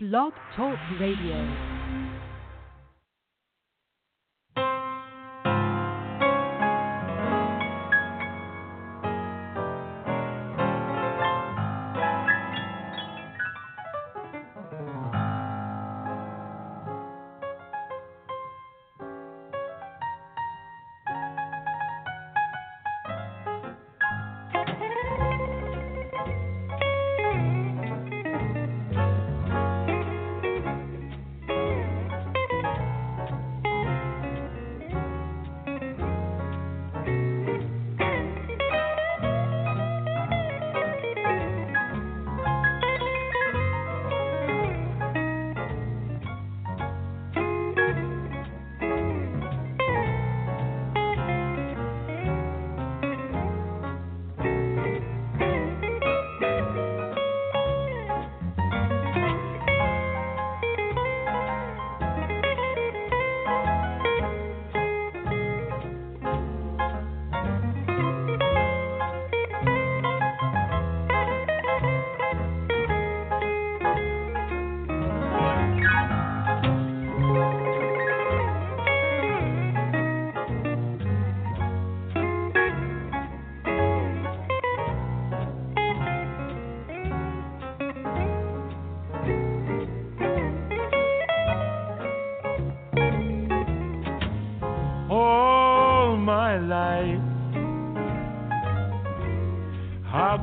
Blog Talk Radio.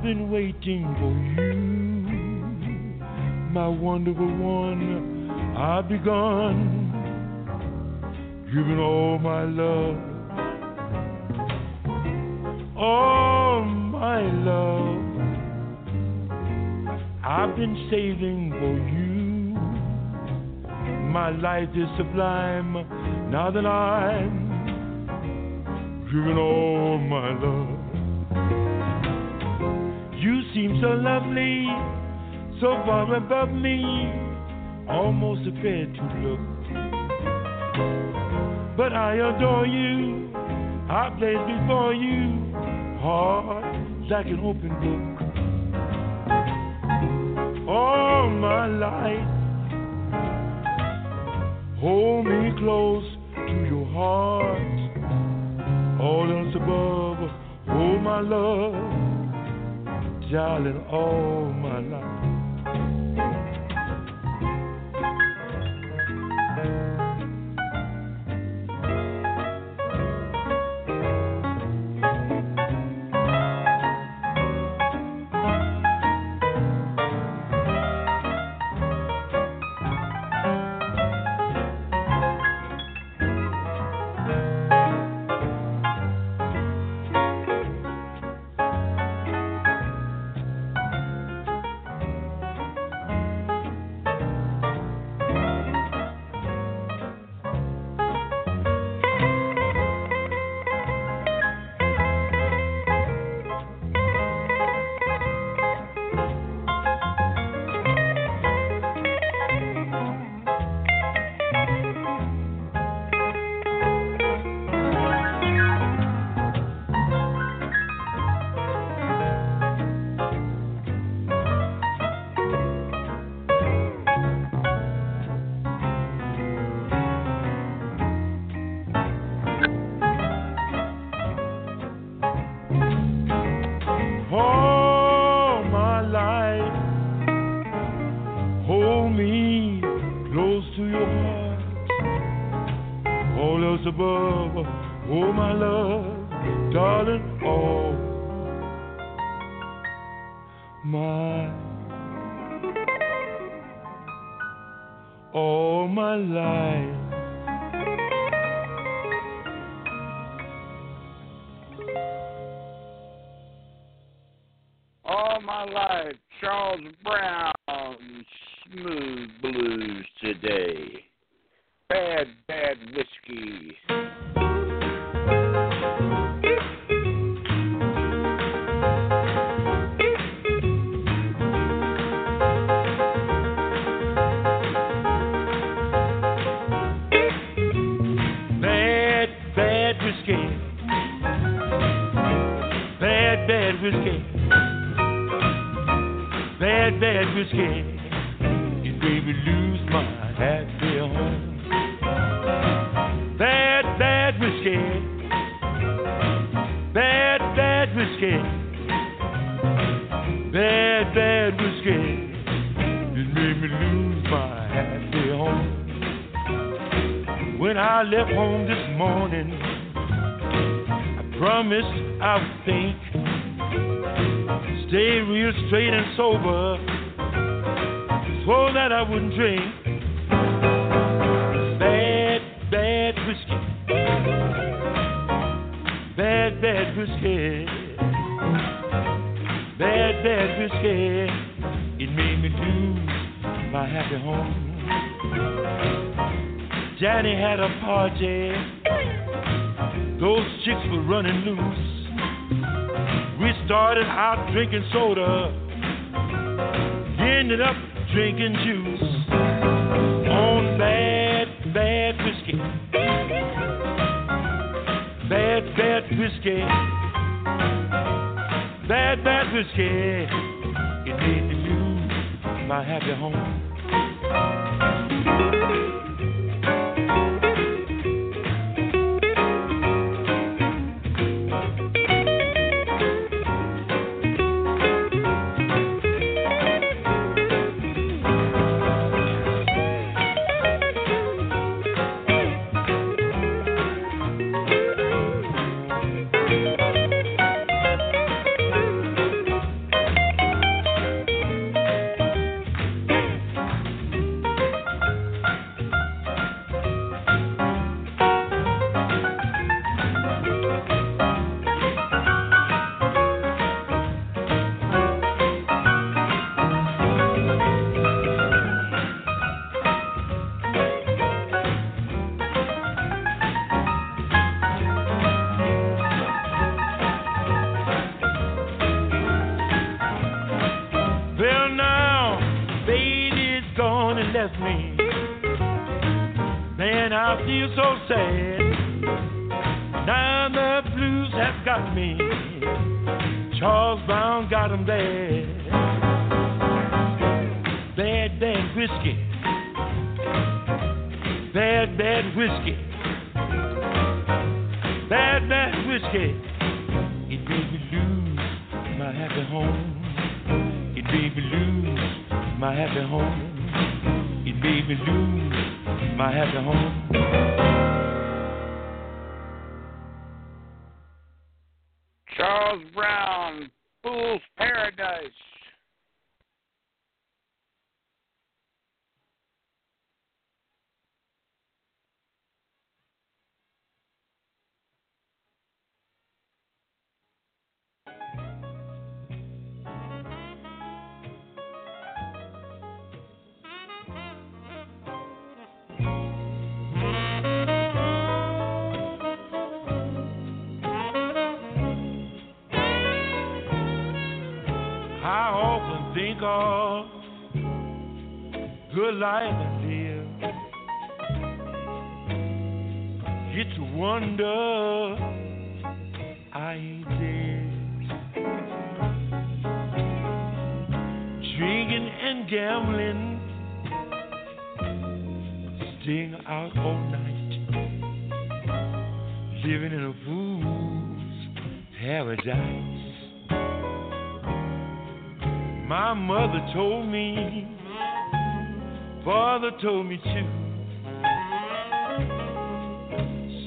Been waiting for you, my wonderful one. I've begun giving all my love, all my love. I've been saving for you. My life is sublime now that I'm giving all my love. Seem so lovely, so far above me, almost afraid to look. But I adore you, I place before you, heart like an open book. All my life, hold me close to your heart. All else above, oh my love darling, all my life. It made me lose. lose my happy home. Bad, bad whiskey. Bad, bad whiskey. Bad, bad whiskey. It made me lose my happy home. When I left home this morning, I promised I would think, stay real straight and sober, so that I wouldn't drink bad, bad whiskey, bad, bad whiskey, bad, bad whiskey. It made me lose my happy home. Johnny had a party. Those chicks were running loose. We started out drinking soda. Ended up drinking juice on bad, bad whiskey. Bad, bad whiskey. Bad, bad whiskey. It made me lose my happy home. Often good life and live. It's a wonder I ain't dead. Drinking and gambling, staying out all night, living in a fool's paradise. My mother told me, father told me too.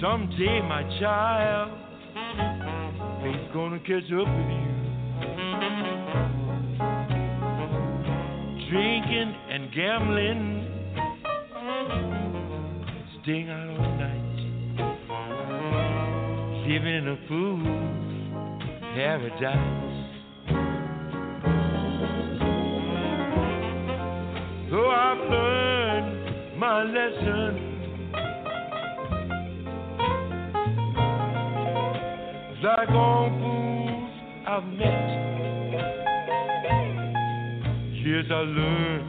Someday, my child, fate's gonna catch up with you. Drinking and gambling, staying out all night, living in a fool's paradise. My lesson. Like all fools I've met, yes, I learned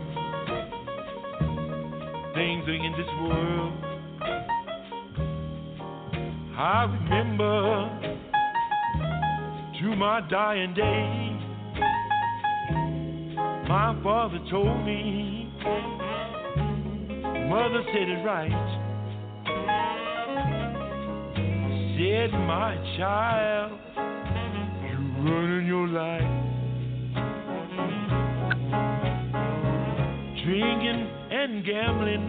things in this world. I remember to my dying day, my father told me Brother said it right. Said, my child, you're running your life. Drinking and gambling,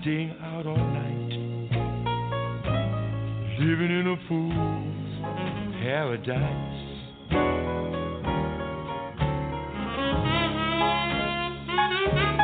staying out all night, living in a fool's paradise. My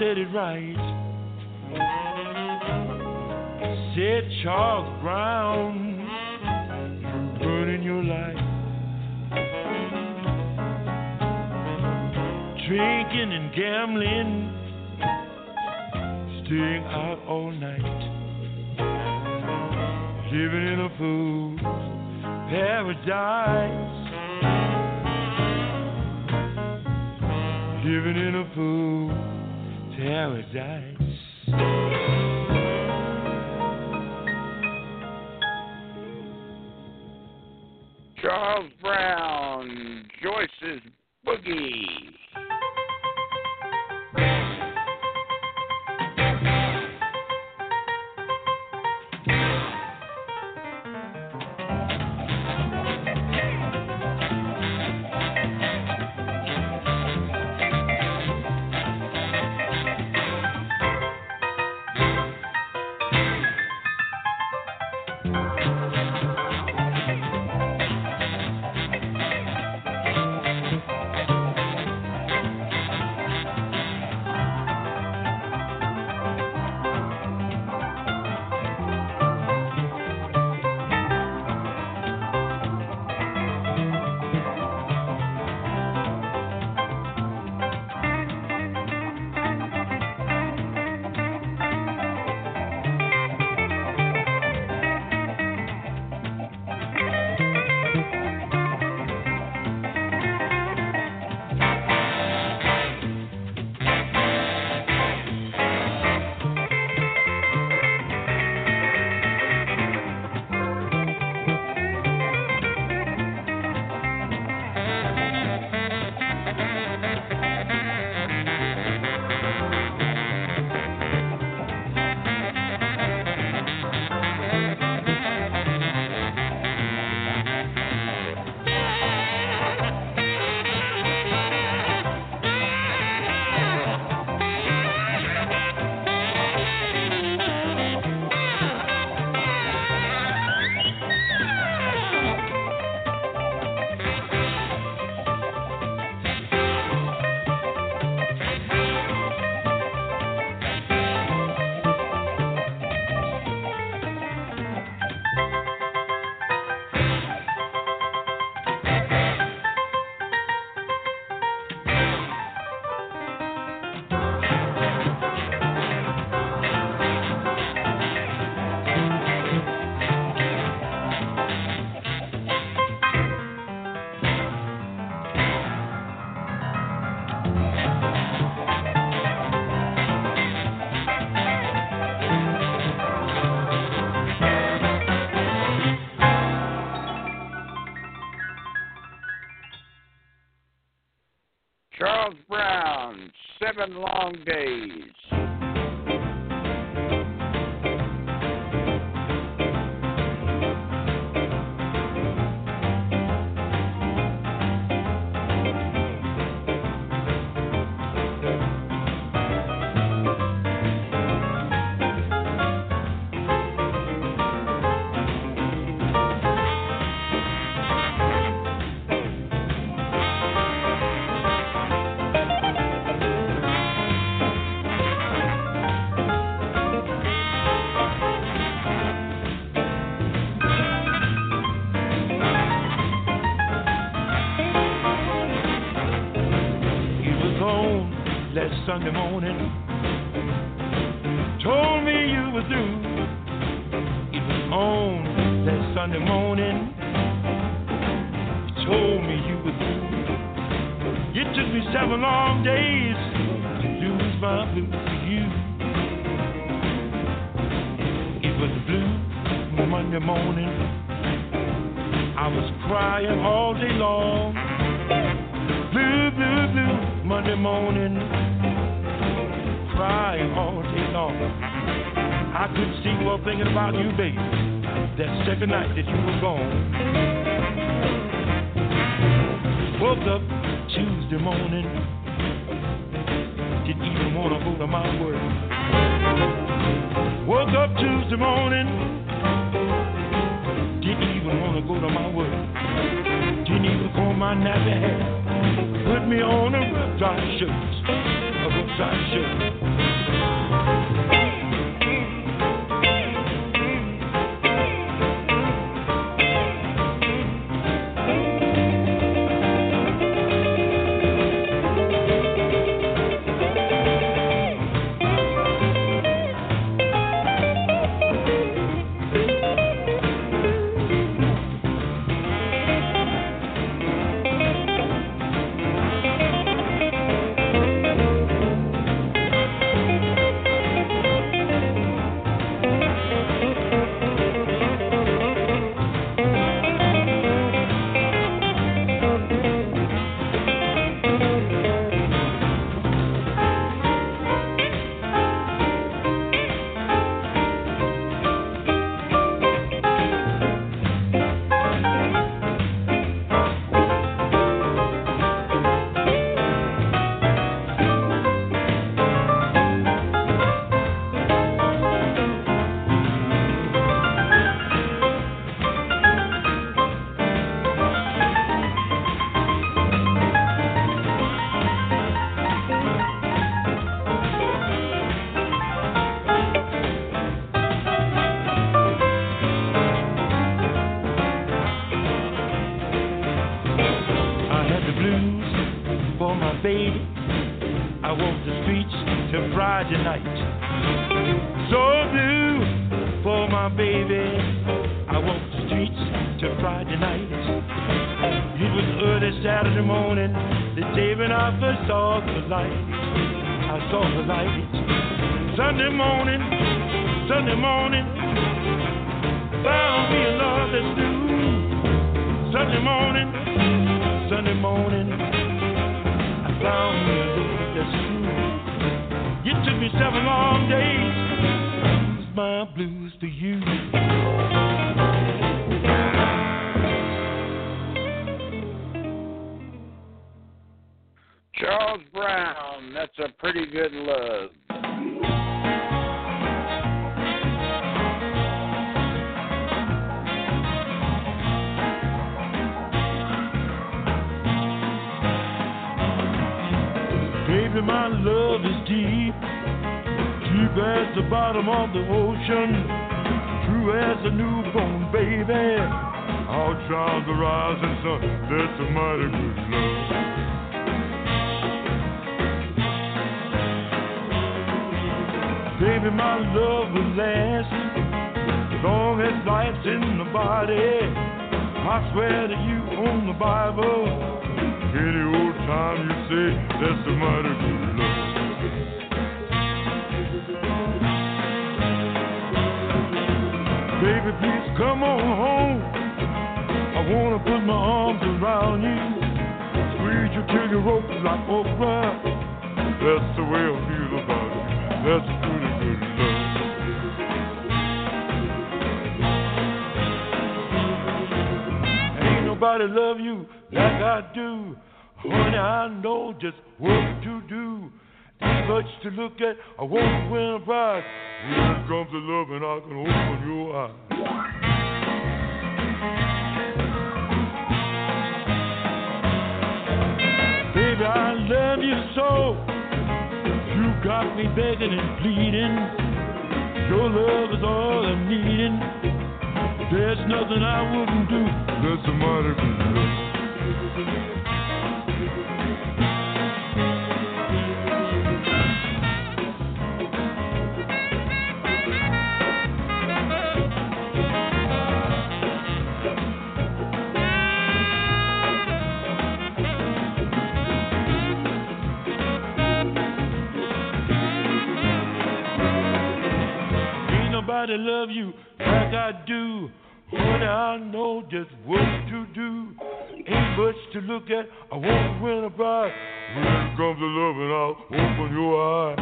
said it right. Said Charles Brown, you're running your life. Drinking and gambling, staying out paradise. I couldn't see well thinking about you, baby, that second night that you were gone. Woke up Tuesday morning, didn't even want to go to my work. Woke up Tuesday morning, didn't even want to go to my work. Didn't even comb my nappy hair. Put me on a rough dry shirt, a rough dry shirt. Light. Sunday morning, Sunday morning, life's in the body. I swear to you on the Bible, any old time you say that's a mighty good love. Baby, please come on home. I wanna put my arms around you, squeeze you till you rope like okra. That's the way I feel about it. That's a pretty nobody love you like I do. Honey, I know just what to do. Ain't much to look at. I won't win a prize. When it comes to love, and I can open your eyes. Baby, I love you so. You got me begging and pleading. Your love is all I'm needing. There's nothing I wouldn't do. That's a mighty good love. Nobody love you like I do. Honey, I know just what to do. Ain't much to look at. I won't win a prize. When it comes to loving, I'll open your eyes.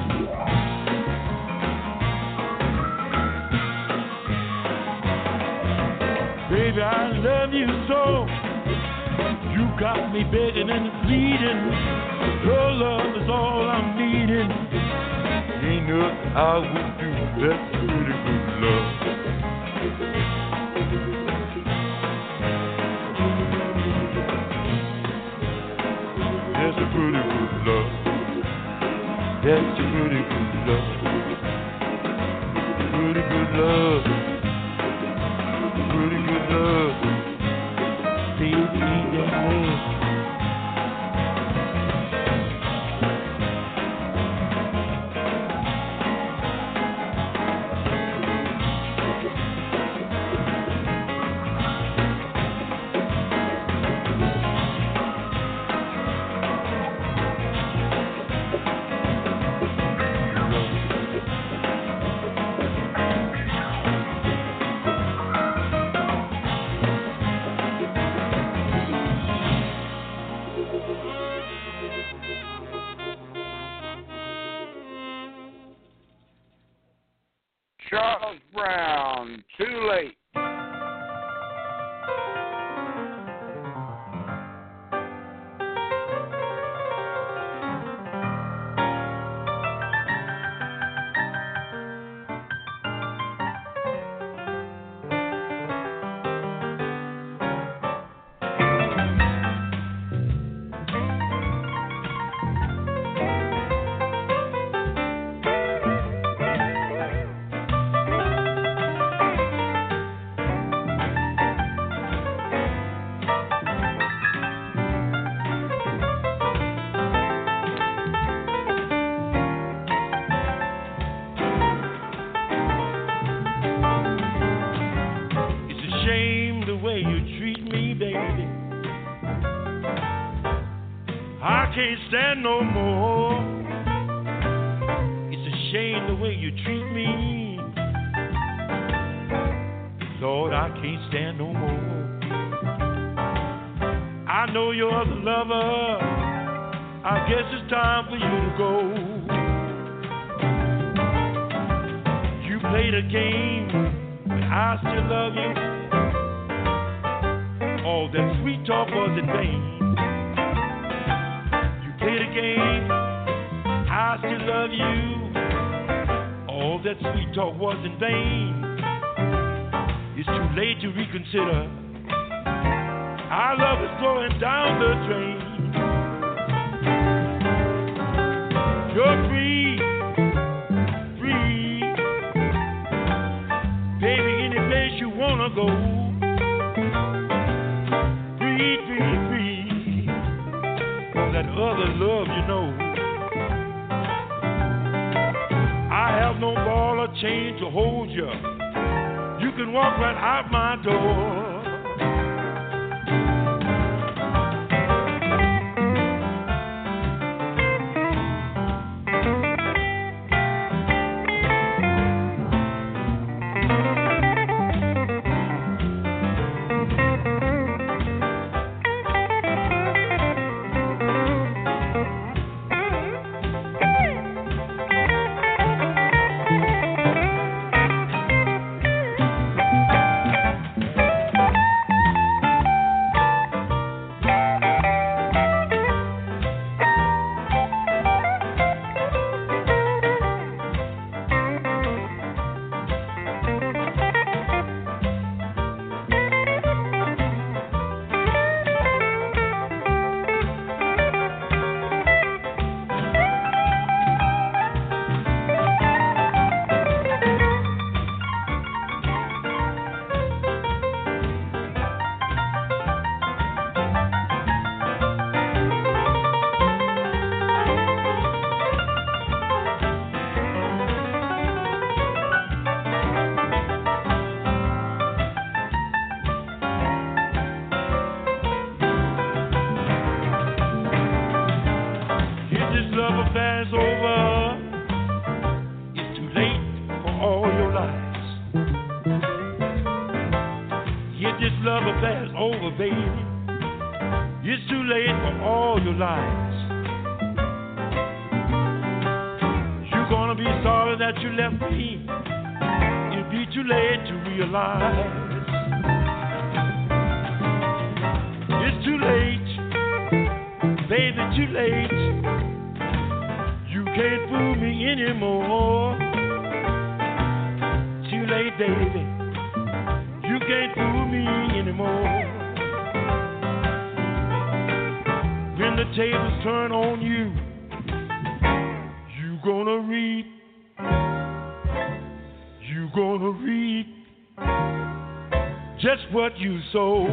Baby, I love you so. You got me begging and pleading. Your love is all I'm. Ain't I would do that's pretty good love. That's a pretty good love. That's a pretty good love. Pretty good love. Pretty good love. Baby, ain't that love? Was in vain. Can walk right out my door. Be sorry that you left me. It'll be too late to realize. It's too late, baby, too late. You can't fool me anymore. Too late, baby. You can't fool me anymore. When the tables turn on you, you gonna reap. You gonna reap just what you sow.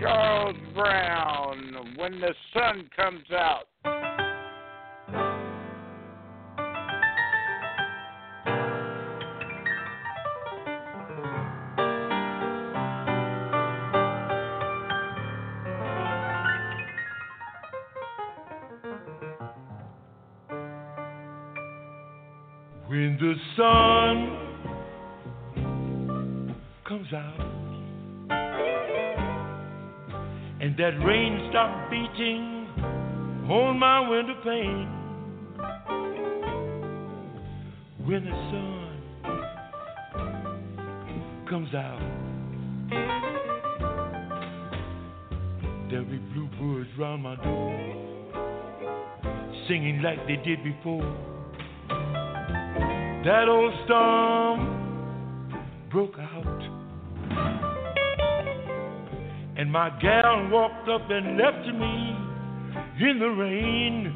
Charles Brown, when the sun comes out. Stops beating on my window pane. When the sun comes out, there'll be bluebirds round my door singing like they did before. That old storm broke out. My gal walked up and left me in the rain.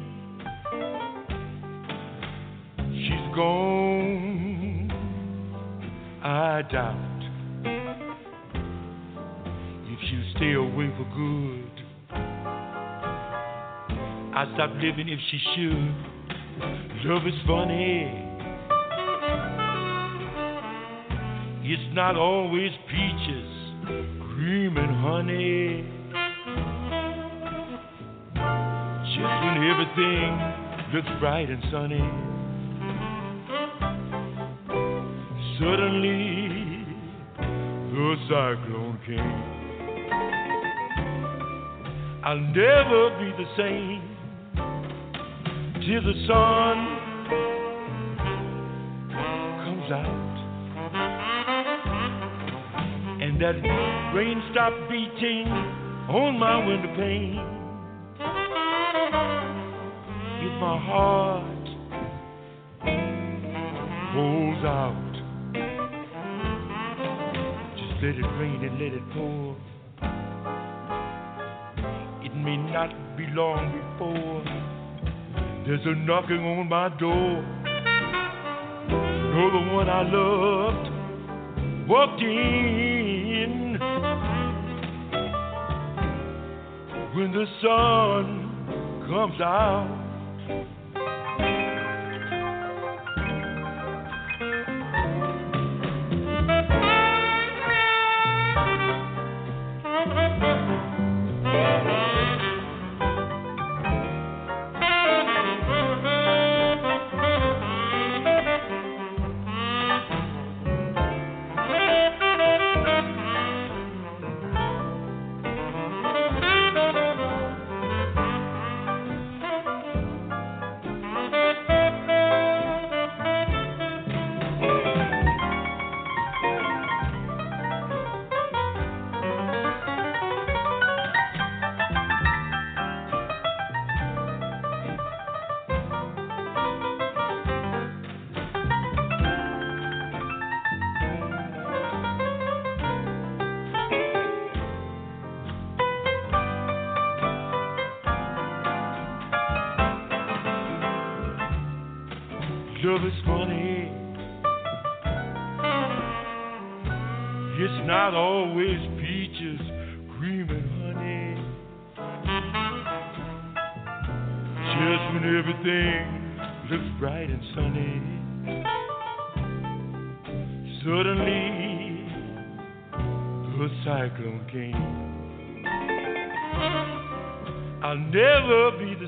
She's gone, I doubt if she'll stay away for good. I stop living if she should. Love is funny. It's not always peaches, cream, and honey. Just when everything looks bright and sunny, suddenly the cyclone came. I'll never be the same till the sun comes out. And that rain stopped beating on my window pane. If my heart holds out, just let it rain and let it pour. It may not be long before there's a knocking on my door. You're the one I loved walked in when the sun comes out.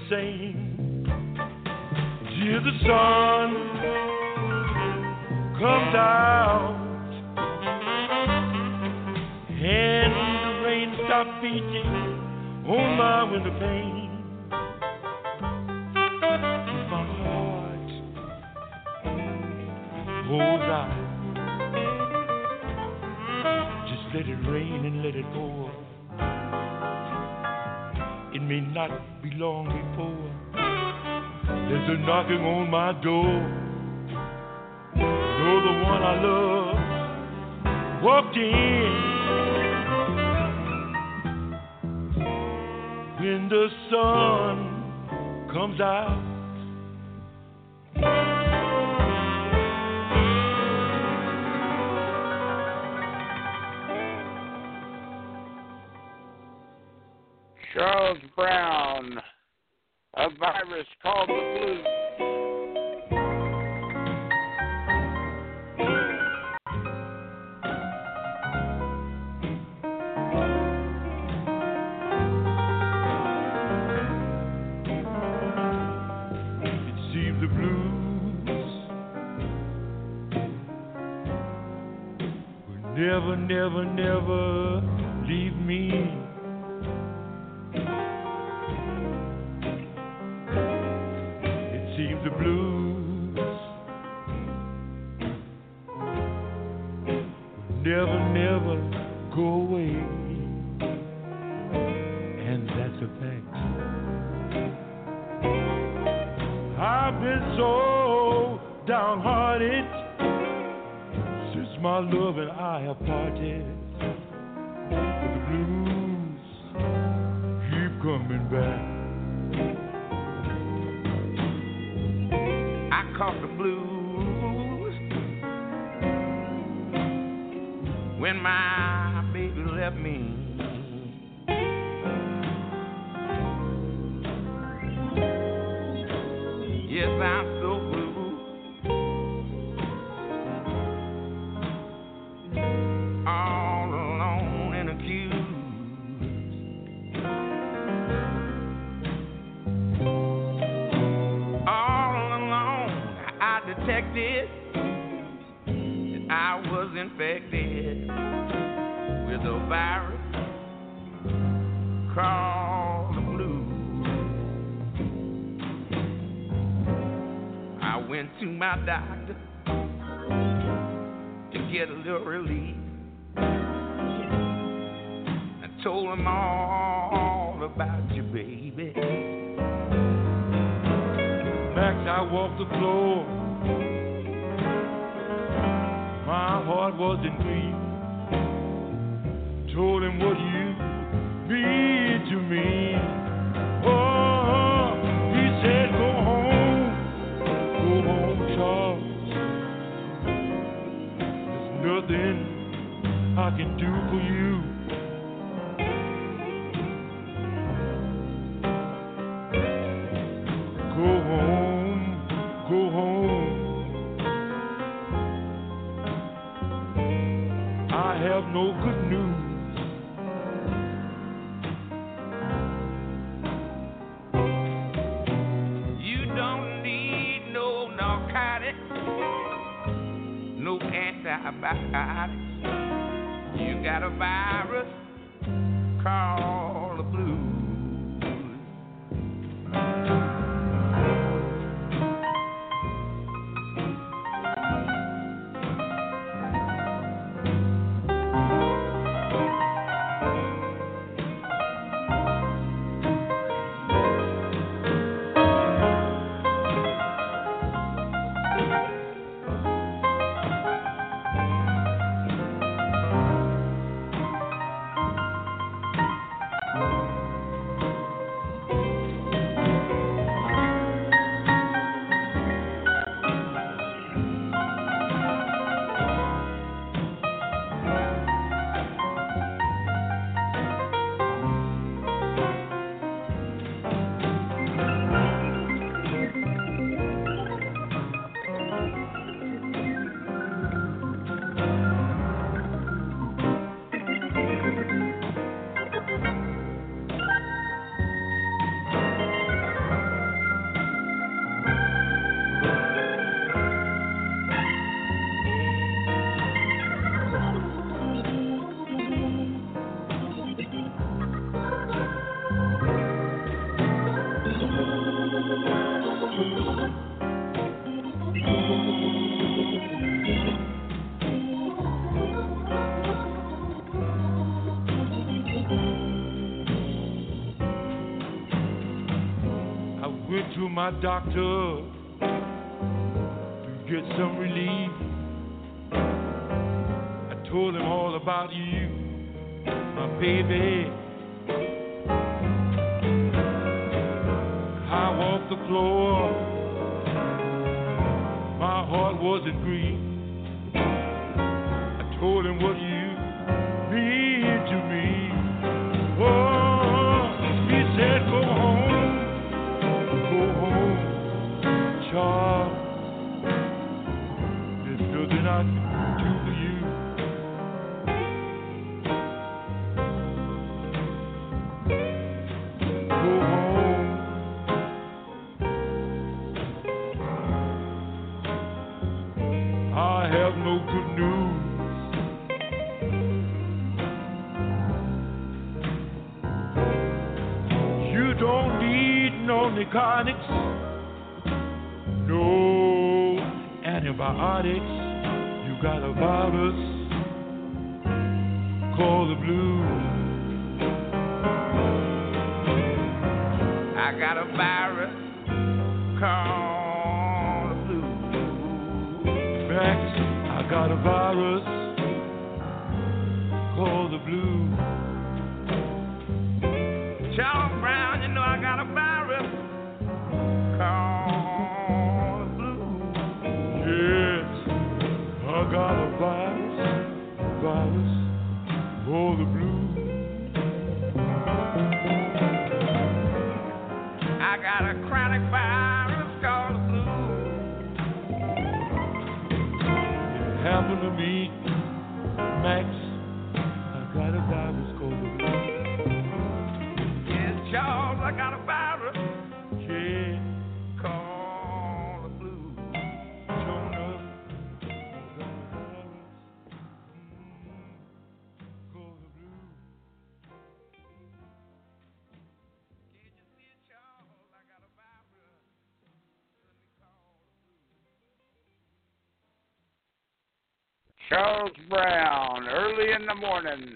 Same till the sun comes out and the rain stops beating on my window pane. My heart holds out. Just let it rain and let it pour. May not be long before there's a knocking on my door. Though the one I love walked in when the sun comes out. That's a fact. I've been so downhearted since my love and I have parted. But the blues keep coming back. I caught the blues when my baby left me. I was infected with a virus called the blues. I went to my doctor to get a little relief. I told him all about you, baby. Back I walked the floor. My heart was in grief. Told him what you mean to me. Oh, he said, go home, go home, Charles. There's nothing I can do for you. my doctor to get some relief. I told him all about you, my baby. I walked the floor, my heart was in grief. I told him what you got a virus called the flu. Rex, I got a virus. Charles Brown, early in the morning.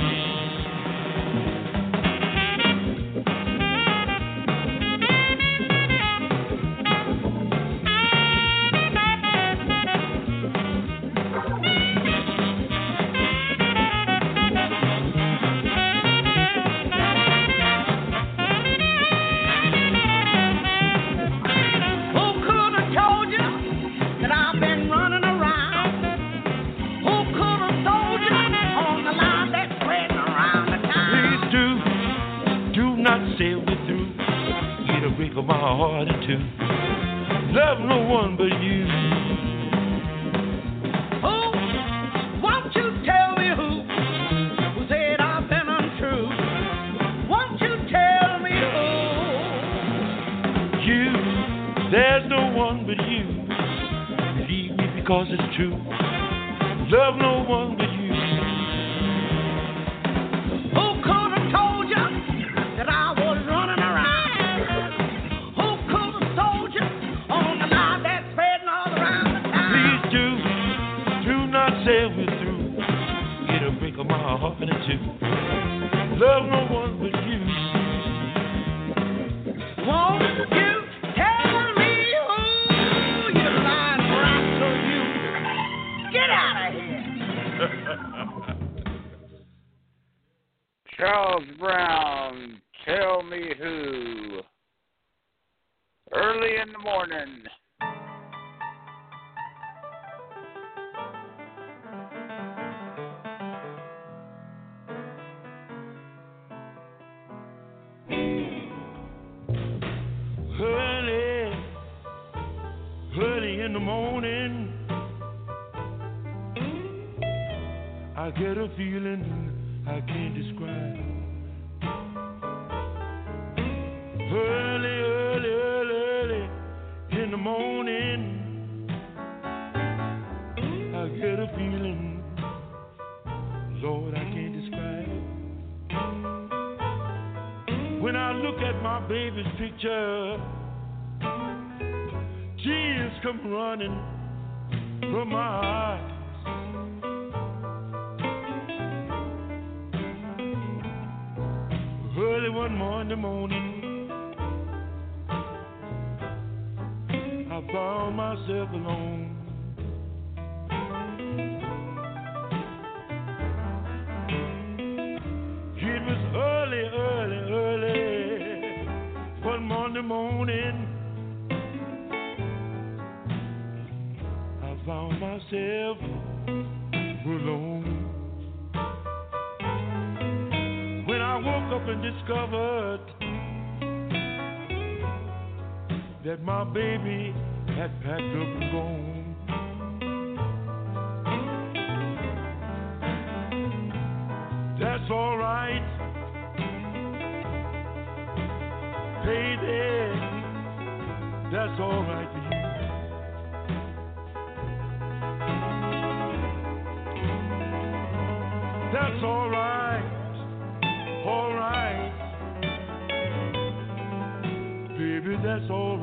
We're through, break my heart two. Love no one but you. Won't you tell me who you lying you? Get out of here. Charles Brown, tell me who. Early in the morning. I get a feeling I can't describe. Early, early, early, early in the morning, I get a feeling, Lord, I can't describe. When I look at my baby's picture, tears come running from my eyes. One Monday morning, I found myself alone. It was early, early, early one Monday morning. I found myself alone. Up and discovered that my baby had packed up and gone. That's all right, baby. That's all That's all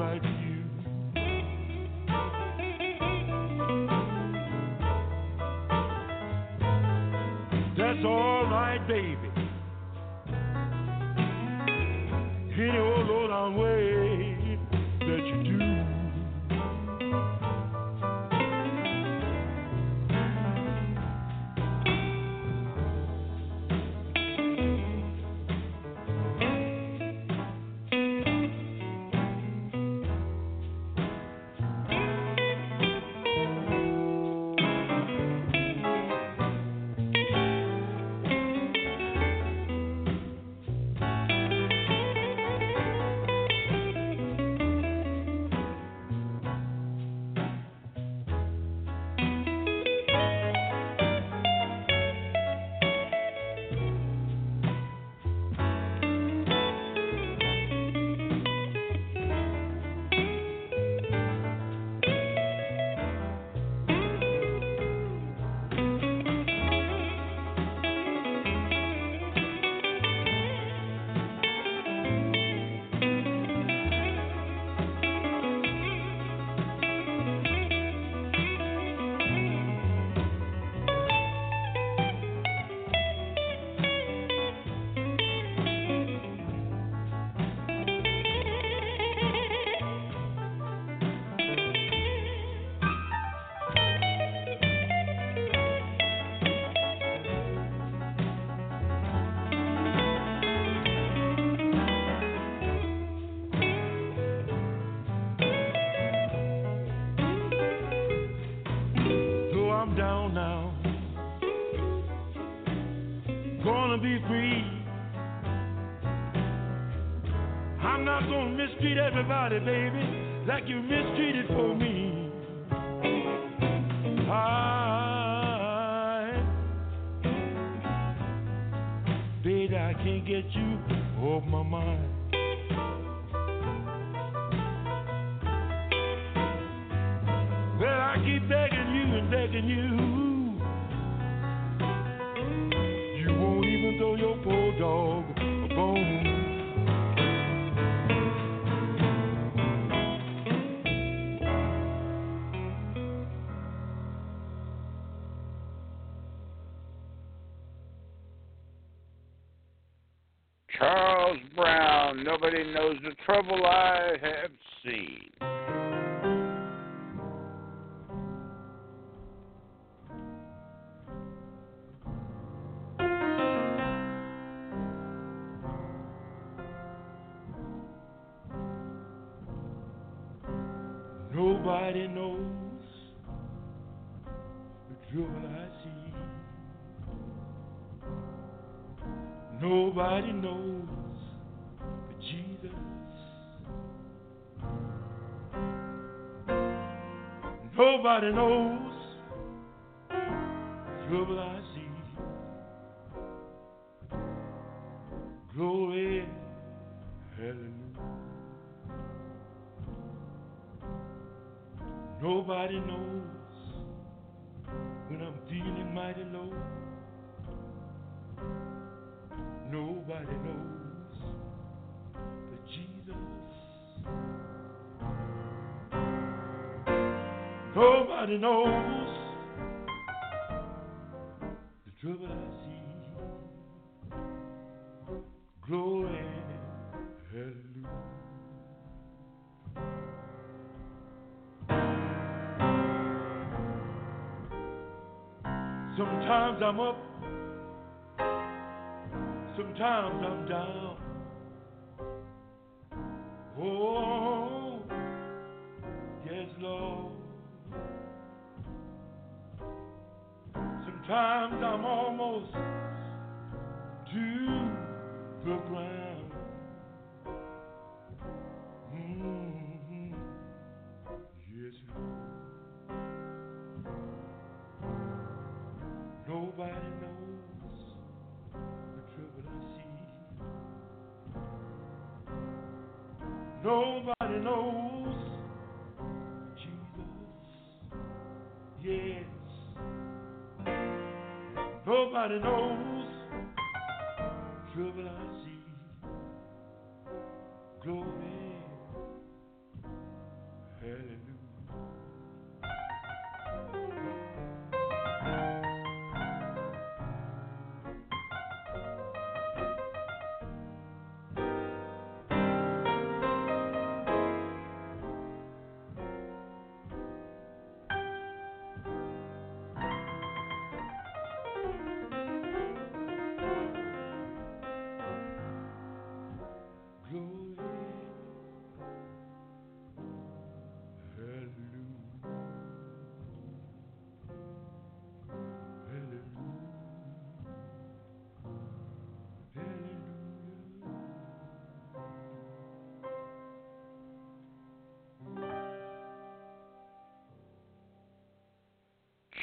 mistreat everybody, Charles Brown, nobody knows the trouble I have seen. Sometimes I'm almost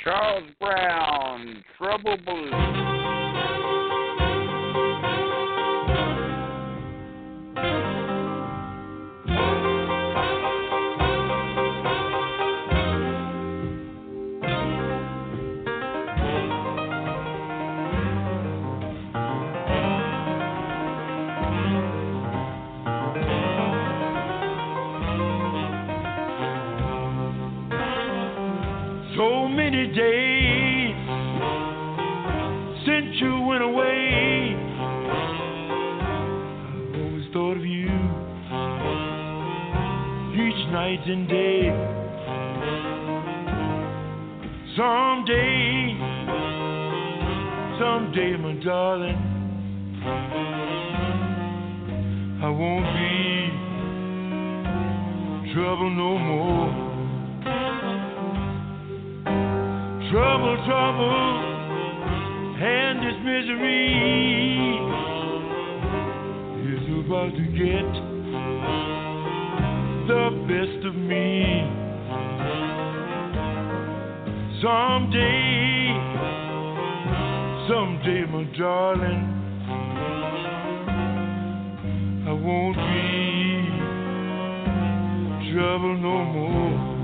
Charles Brown, Trouble Blues. And day. Someday, someday, my darling, I won't be trouble no more. Trouble, trouble, and this misery is about to get the best of me. Someday, someday, my darling, I won't be trouble no more.